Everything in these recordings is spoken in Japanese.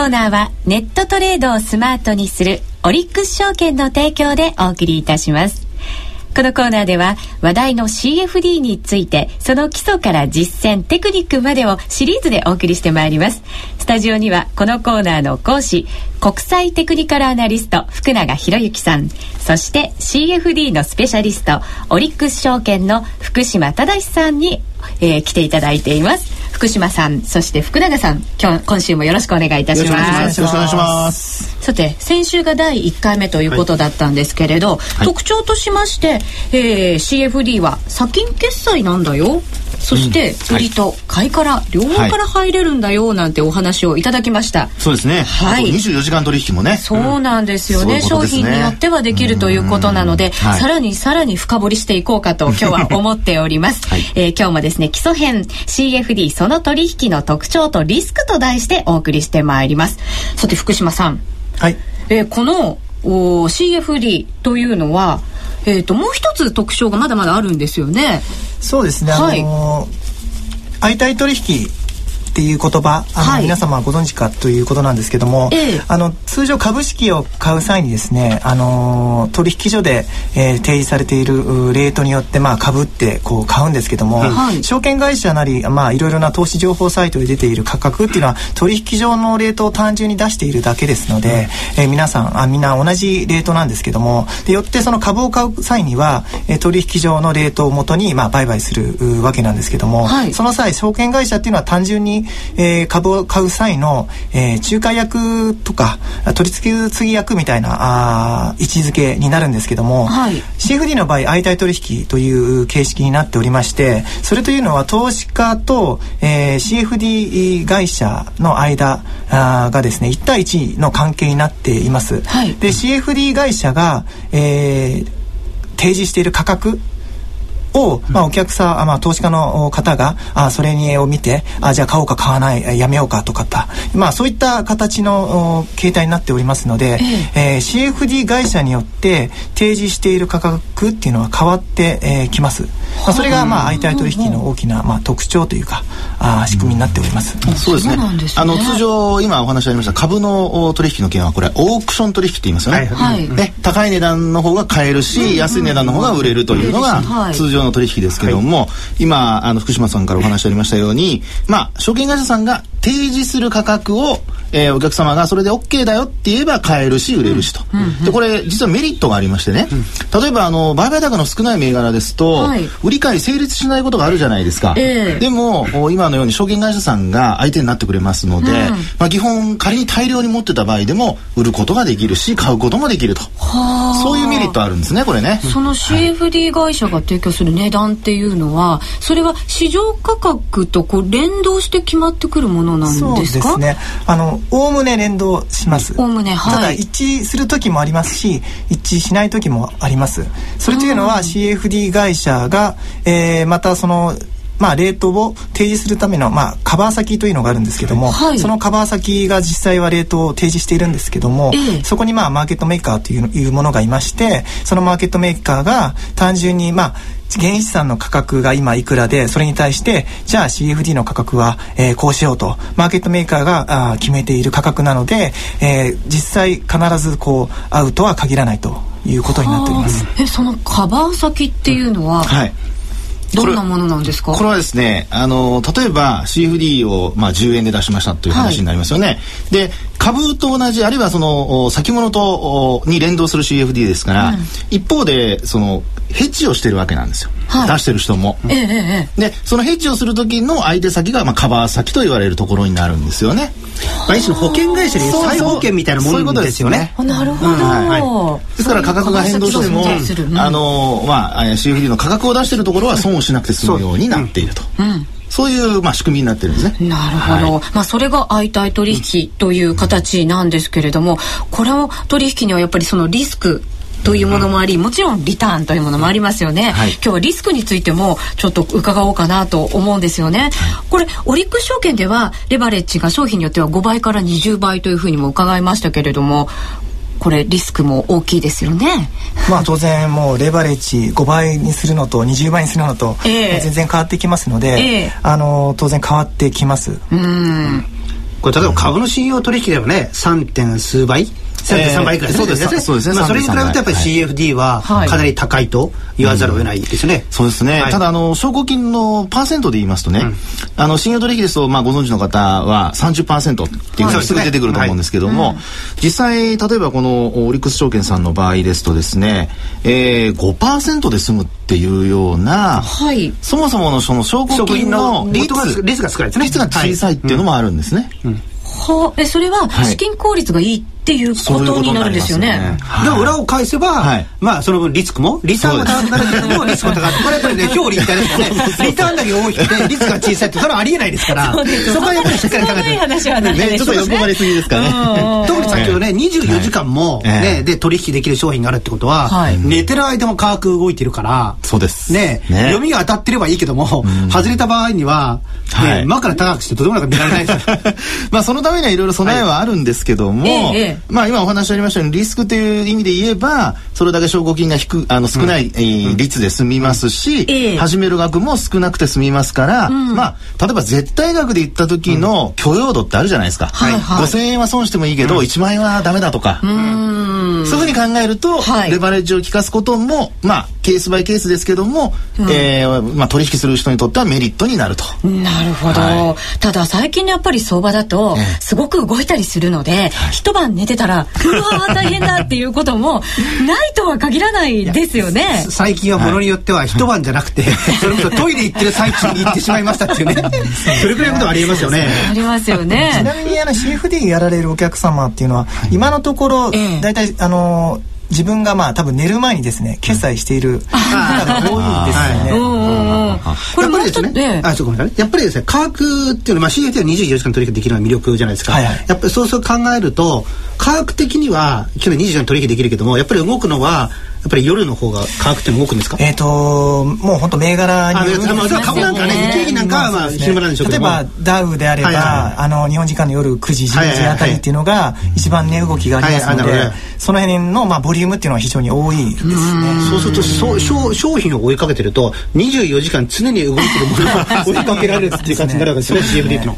コーナーはネットトレードをスマートにするオリックス証券の提供でお送りいたします。このコーナーでは話題の CFD についてその基礎から実践テクニックまでをシリーズでお送りしてまいります。スタジオにはこのコーナーの講師国際テクニカルアナリスト福永博之さん。そして CFD のスペシャリストオリックス証券の福島正さんに、えー、来ていただいています。福島さんそして福永さん今日今週もよろしくお願いいたします。よろしくお願いしますさて先週が第1回目ということだったんですけれど、はい、特徴としまして、えー、CFD は先金決済なんだよ。そして売りと買いから両方から入れるんだよなんてお話をいただきました、そうですね。はい。24時間取引もね。そうなんですよね。うん、商品によってはできるということなので、はい、さらにさらに深掘りしていこうかと 今日は思っております、はい、えー、今日もですね基礎編 CFD その取引の特徴とリスクと題してお送りしてまいります。さて福島さんはい、えー、このお CFD というのはえーと、もう一つ特徴がまだまだあるんですよね。そうですね、はい、あの相対取引っていう言葉あの、はい、皆様ご存知かということなんですけども、ええ、あの通常株式を買う際にですね、あの取引所で、えー、提示されているレートによってまあ株ってこう買うんですけども、はい、証券会社なりまあいろいろな投資情報サイトで出ている価格っていうのは取引上のレートを単純に出しているだけですので、えー、皆さんあみんな同じレートなんですけどもでよってその株を買う際には、えー、取引上のレートをもとにまあ売買するわけなんですけども、はい、その際証券会社っていうのは単純にえー、株を買う際の、えー、仲介役とか取り次ぎ役みたいなあ位置づけになるんですけども、はい、CFD の場合相対取引という形式になっておりましてそれというのは投資家と、えー、CFD 会社の間あがですね1対1の関係になっています。はい、で CFD 会社が、えー、提示している価格を、まあ、お客さん、まあ、投資家の方があそれにを見てあじゃあ買おうか買わないやめようかとかた、まあ、そういった形の形態になっておりますので、ええ。ー、CFD 会社によって提示している価格っていうのは変わってき、えー、ます。まあ、それがまあ相対取引の大きなまあ特徴というかあ仕組みになっております。うん、そうですね。あの通常今お話ありました株の取引の件はこれオークション取引って言いますよね。はい、ね高い値段の方が買えるし、安い値段の方が売れるというのが通常の取引ですけども、今あの福島さんからお話ありましたように、まあ証券会社さんが提示する価格を、えー、お客様がそれで OK だよって言えば買えるし売れるしと、うんうん、でこれ実はメリットがありましてね、うん、例えばあの売買高の少ない銘柄ですと、はい、売り買い成立しないことがあるじゃないですか、えー、でも今のように証券会社さんが相手になってくれますので、まあ、基本仮に大量に持ってた場合でも売ることができるし買うこともできると。そういうメリットあるんですねこれね。その CFD 会社が提供する値段っていうのはそれは市場価格とこう連動して決まってくるもののなんですか？そうですね。あのおおむね連動します。おおむねはい。ただ一致する時もありますし一致しない時もあります。それというのは CFD 会社が、えー、またそのまあ、レートを提示するための、まあ、カバー先というのがあるんですけども、はい、そのカバー先が実際はレートを提示しているんですけども、ええ、そこに、まあ、マーケットメーカーといういうものがいましてそのマーケットメーカーが単純に、まあ、原資産の価格が今いくらでそれに対してじゃあ CFD の価格は、えー、こうしようとマーケットメーカーがあ決めている価格なので、えー、実際必ずこう合うとは限らないということになっております。えそのカバー先っていうのは、はいどんなものなんですか？これはですねあの例えば CFD を、まあ、10円で出しましたという話になりますよね、はい、で株と同じあるいはその先物とに連動する CFD ですから、うん、一方でそのヘッジをしてるわけなんですよ、はい、出してる人も、ええでそのヘッジをする時の相手先が、まあ、カバー先と言われるところになるんですよね。まあ、一種の保険会社に再保険みたいなものですよね。なるほど、はい、ですから価格が変動しても、あのまあ CFD の価格を出しているところは損をしなくて済むようになっていると。うん。そういうまあ仕組みになってるんですね。なるほど。はい、まあそれが相対取引という形なんですけれども、これを取引にはやっぱりそのリスクというものもあり、もちろんリターンというものもありますよね、はい、今日はリスクについてもちょっと伺おうかなと思うんですよね、これオリックス証券ではレバレッジが商品によっては5倍から20倍というふうにも伺いましたけれどもこれリスクも大きいですよね。まあ当然もうレバレッジ5倍にするのと20倍にするのと、全然変わってきますので、えー、あの当然変わってきます。うんこれ例えば株の信用取引ではね 3. 点数倍3.3倍くらい、そうです。そうですね、まあ、それに比べてやっぱり CFD はかなり高いと言わざるを得ないですね、そうですね、ただあの証拠金のパーセントで言いますとね、あの信用取引ですと、まあ、ご存知の方は30%っていうのがすぐ出てくると思うんですけども、実際例えばこのオリックス証券さんの場合ですとですね、えー、5%で済むっていうような、はい、そもそものその証拠金の率が少ないですね。率が小さいっていうのもあるんですね、はえそれは資金効率がいいっていうことになるんですよね。でも裏を返せば、まあその分リスクもリターンが高くなるけどもリスクも高くこれやっぱりね表裏一体ですね。リターンだけ大きくてリスクが小さいってそれはありえないですから。そこはやっぱりしっかり考えて話はね。ちょっと欲張りすぎですかね。特に先ほどね24時間もねで取引できる商品があるってことは寝てる間も価格動いてるからそうです。ね読みが当たってればいいけども外れた場合にはね真から高くしてとてもなく見られないです まあそのためにはいろいろ備えはあるんですけどもまあ今お話ありましたようにリスクという意味で言えばそれだけ証拠金が低あの少ない、うん、率で済みますし、うん、始める額も少なくて済みますから、うん、まあ例えば絶対額で言った時の許容度ってあるじゃないですか、はいはい、5,000円は損してもいいけど、うん、1万円はダメだとか。そういうふうに考えると、はい、レバレッジを効かすこともまあケースバイケースですけども、うん、えー、まあ、取引する人にとってはメリットになると。なるほど、はい、ただ最近のやっぱり相場だとすごく動いたりするので、一晩寝てたらうわ大変だっていうこともないとは限らないですよね。最近はものによっては一晩じゃなくて、それこそトイレ行ってる最中に行ってしまいましたっていうね それくらいのことはありえますよね。ありますよね。ちなみにあの CFD やられるお客様っていうのは、今のところ、大体あの自分がまあ多分寝る前にですね決済している方が多いですよね。これもう一つね、あ、そうごめんなさい。やっぱりですね、価格っていうのはまあ CFD は24時間取引できるのは魅力じゃないですか。はいはい、やっぱりそうそう考えると価格的には去年24時間取引できるけどもやっぱり動くのはやっぱり夜の方が価格って動くんですか？えっ、ともう本当銘柄によるんです。株なんかね日経平均なんかはまあ昼間なんでしょうけど例えばダウであれば、あの日本時間の夜9時10時あたりっていうのが一番値動きがありますので、その辺のまあボリュームっていうのは非常に多いですね。そうするとそう商商品を追いかけてると24時間常に動いてるものが追いかけられるっていう感じになるわけですね CFD っていうの。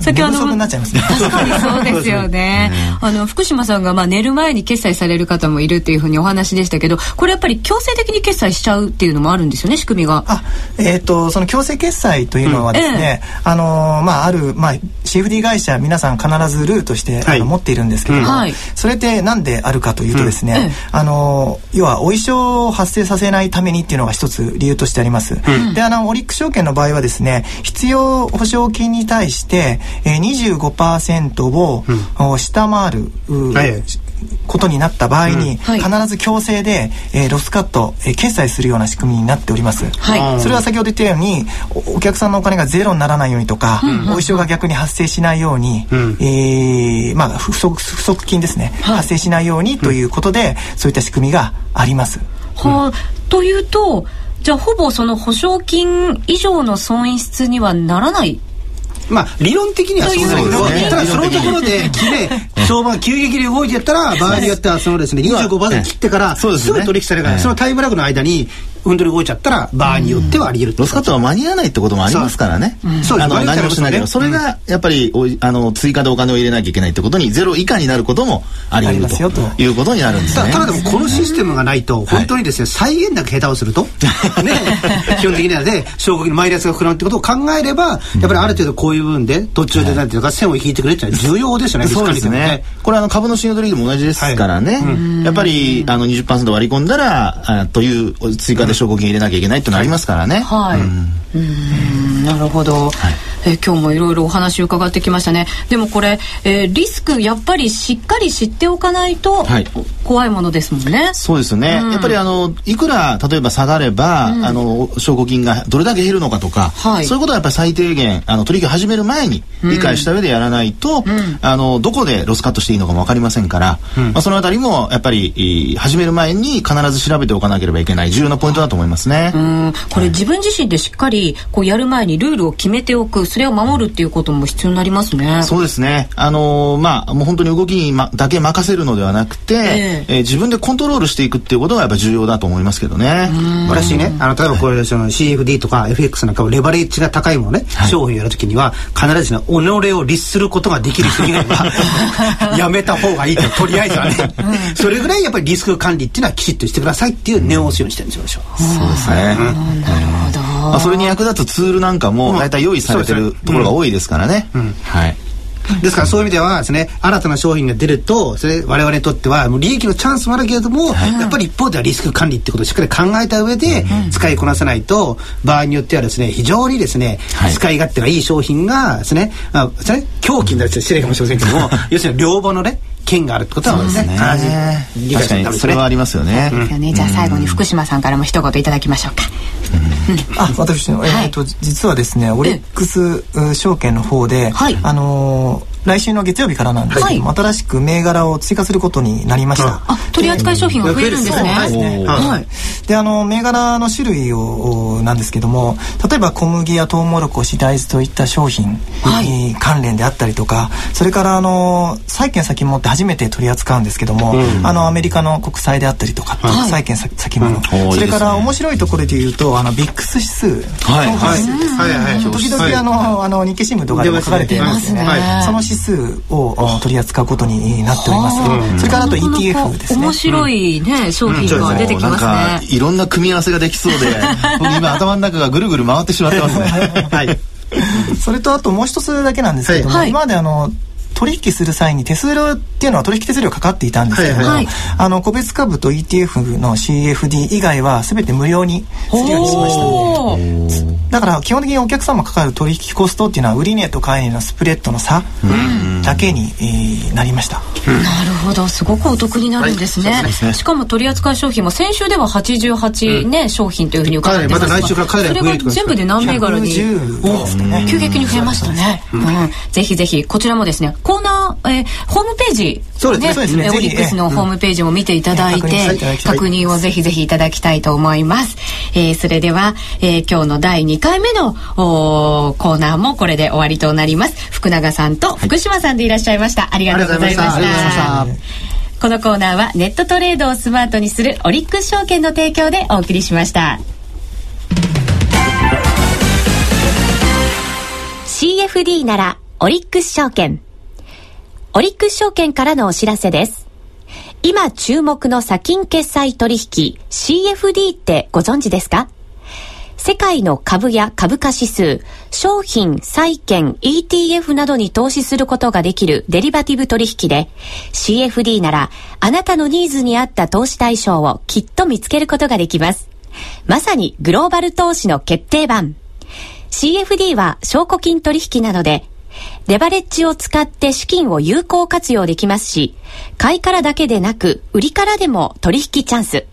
先ほど確かにそうですよね。あの福島さんがまあ寝る前に決済される方もいるっていうふうにお話でしたけどこれやっぱり強制的に決済しちゃうっていうのもあるんですよね仕組みが。あえっ、ー、とその強制決済というのはですね、うんえ。ー、あのまあある、まあ、CFD 会社皆さん必ずルーとして、はい、あの持っているんですけども、はい、それって何であるかというとですね、うん、あの要はお衣装を発生させないためにっていうのが一つ理由としてあります。うん、であのオリック証券の場合はですね必要保証金に対して、えー、25%を、うん、下回る、はい、ことになった場合に、必ず強制で、えー、ロスカット、えー、決済するような仕組みになっております、はい、それは先ほど言ったようにお客さんのお金がゼロにならないようにとか、うん、お衣装が逆に発生しないように、うん、えー、まあ、不足不足金ですね、はい、発生しないようにということで、そういった仕組みがあります。はあ、というとじゃあほぼその保証金以上の損失にはならないまあ理論的にはそうだけど、ね、ただそのところで決め相場が急激に動いてやったら場合によってはそのですね25%切ってからすぐ取引されるからそのタイムラグの間に運動動いちゃったら場合によってはあり得るロスカットは間に合わないってこともありますからね。そうです。何もしないけど、それがやっぱりあの追加でお金を入れなきゃいけないってことにゼロ以下になることもあり得るということになるんですね。ただでもこのシステムがないと本当にですね再現なく下手をすると ね基本的にはね証拠金のマイナスが膨らむってことを考えればやっぱりある程度こういう部分で途中でなんていうか線を引いてくれって重要ですよね。そうですね。これあの株の信用取引も同じですからね。やっぱりあの20%割り込んだらという追加で証拠金入れなきゃいけないってなりますからね。はい。うんなるほど。はいえ今日もいろいろお話伺ってきましたね。でもこれ、えー、リスクやっぱりしっかり知っておかないと、はい、怖いものですもんね。そうですね、うん、やっぱりあのいくら例えば下がれば、うん、あの証拠金がどれだけ減るのかとか、はい、そういうことはやっぱり最低限あの取引を始める前に理解した上でやらないと、うん、あのどこでロスカットしていいのかも分かりませんから、まあ、そのあたりもやっぱり始める前に必ず調べておかなければいけない重要なポイントだと思いますね。これ自分自身でしっかりこうやる前にルールを決めておくそれを守るっていうことも必要になりますね。そうですね。あのー、まあもう本当に動きに、ま、だけ任せるのではなくて、えー、えー、自分でコントロールしていくっていうことがやっぱ重要だと思いますけどね。私ねあの例えばこれその CFD とか FX なんかレバレッジが高いものね、はい、商品をやるときには必ずね己を律することができる人以外は やめた方がいいと。とりあえずはね、うん、それぐらいやっぱりリスク管理っていうのはきちっとしてくださいっていう念を押すようにしてるんですよ、うん、そうですね、なるほど、まあ、それに役立つツールなんかも大体用意されてるところが多いですからね、はい。ですからそういう意味ではですね、新たな商品が出ると、それ我々にとってはもう利益のチャンスもあるけれども、はい、やっぱり一方ではリスク管理ってことをしっかり考えた上で使いこなさないと、場合によってはですね、非常にですね、はい、使い勝手がいい商品がですね、まあ、ですね、狂気になると失礼かもしれませんけども、要するに両方のね、権があるってことはですね、必ず理解してたそれ。はありますよね。じゃあ最後に福島さんからも一言いただきましょうか。あ、私の、えっと、実はですね、オリックス証券の方で、あの来週の月曜日からなんですけども、はい、新しく銘柄を追加することになりました。あ、取扱い商品が増えるんですね。はい。で、あの銘柄の種類をなんですけども、例えば小麦やトウモロコシ、大豆といった商品に関連であったりとか、それからあの債券先物って初めて取り扱うんですけども、うん、あのアメリカの国債であったりとか、はい、債券先物、うん、それから面白いところで言うと、あのビックス指数、はい。はい。はい。はい、時々あのあの日経新聞とかでも書かれていますね。その指数を取り扱うことになっております。それからあと ETF ですね。面白いね、商品が出てきますね。いろんな組み合わせができそうで、今頭の中がぐるぐる回ってしまってますね。はい。それとあともう一つだけなんですけども、今まであの取引する際に手数料っていうのは取引手数料かかっていたんですけども、はいはい、あの個別株と ETF の CFD 以外は全て無料にするようにしました。だから基本的にお客様かかる取引コストっていうのは売値と買い値のスプレッドの差だけに、えー、なりました、なるほど。すごくお得になるんですね。はい、しかも取扱い商品も先週では88ね、うん、商品というふうに伺ってますが、ま、来週からそれが全部で何銘柄に、ね、急激に増えましたね、うん、ぜひぜひこちらもですねコーナー、えー、ホームページ、そうですね、オリックスのホームページも見ていただいて、確認をぜひぜひいただきたいと思います。えー、それでは、えー、今日の第2回目のおコーナーもこれで終わりとなります。福永さんと福島さんでいらっしゃいました。ありがとうございました。このコーナーはネットトレードをスマートにするオリックス証券の提供でお送りしました。CFD ならオリックス証券。オリックス証券からのお知らせです。今注目の先金決済取引 CFD ってご存知ですか？世界の株や株価指数、商品、債券、ETF などに投資することができるデリバティブ取引で、CFD ならあなたのニーズに合った投資対象をきっと見つけることができます。まさにグローバル投資の決定版。CFD は証拠金取引なので、レバレッジを使って資金を有効活用できますし、買いからだけでなく、売りからでも取引チャンス。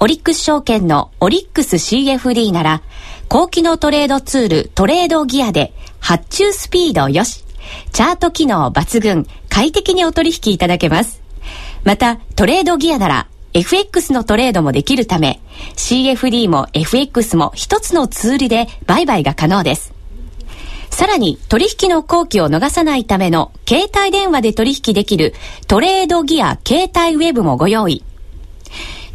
オリックス証券のオリックス CFD なら、高機能トレードツールトレードギアで発注スピードよし、チャート機能抜群、快適にお取引いただけます。また、トレードギアなら FX のトレードもできるため、CFD も FX も一つのツールで売買が可能です。さらに取引の後期を逃さないための携帯電話で取引できるトレードギア携帯ウェブもご用意。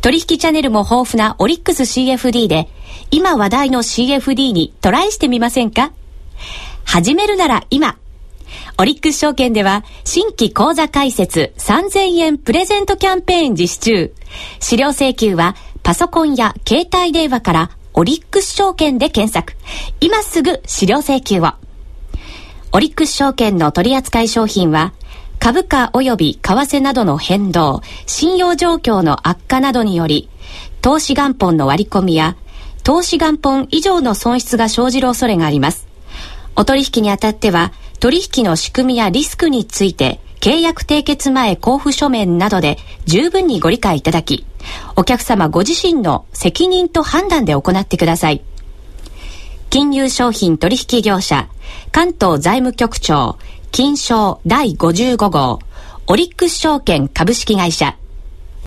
取引チャンネルも豊富なオリックス CFD で今話題の CFD にトライしてみませんか？始めるなら今。オリックス証券では新規口座開設3000円プレゼントキャンペーン実施中。資料請求はパソコンや携帯電話からオリックス証券で検索。今すぐ資料請求を。オリックス証券の取扱い商品は、株価及び為替などの変動、信用状況の悪化などにより、投資元本の割り込みや、投資元本以上の損失が生じる恐れがあります。お取引にあたっては、取引の仕組みやリスクについて、契約締結前交付書面などで十分にご理解いただき、お客様ご自身の責任と判断で行ってください。金融商品取引業者、関東財務局長、金賞第55号、オリックス証券株式会社、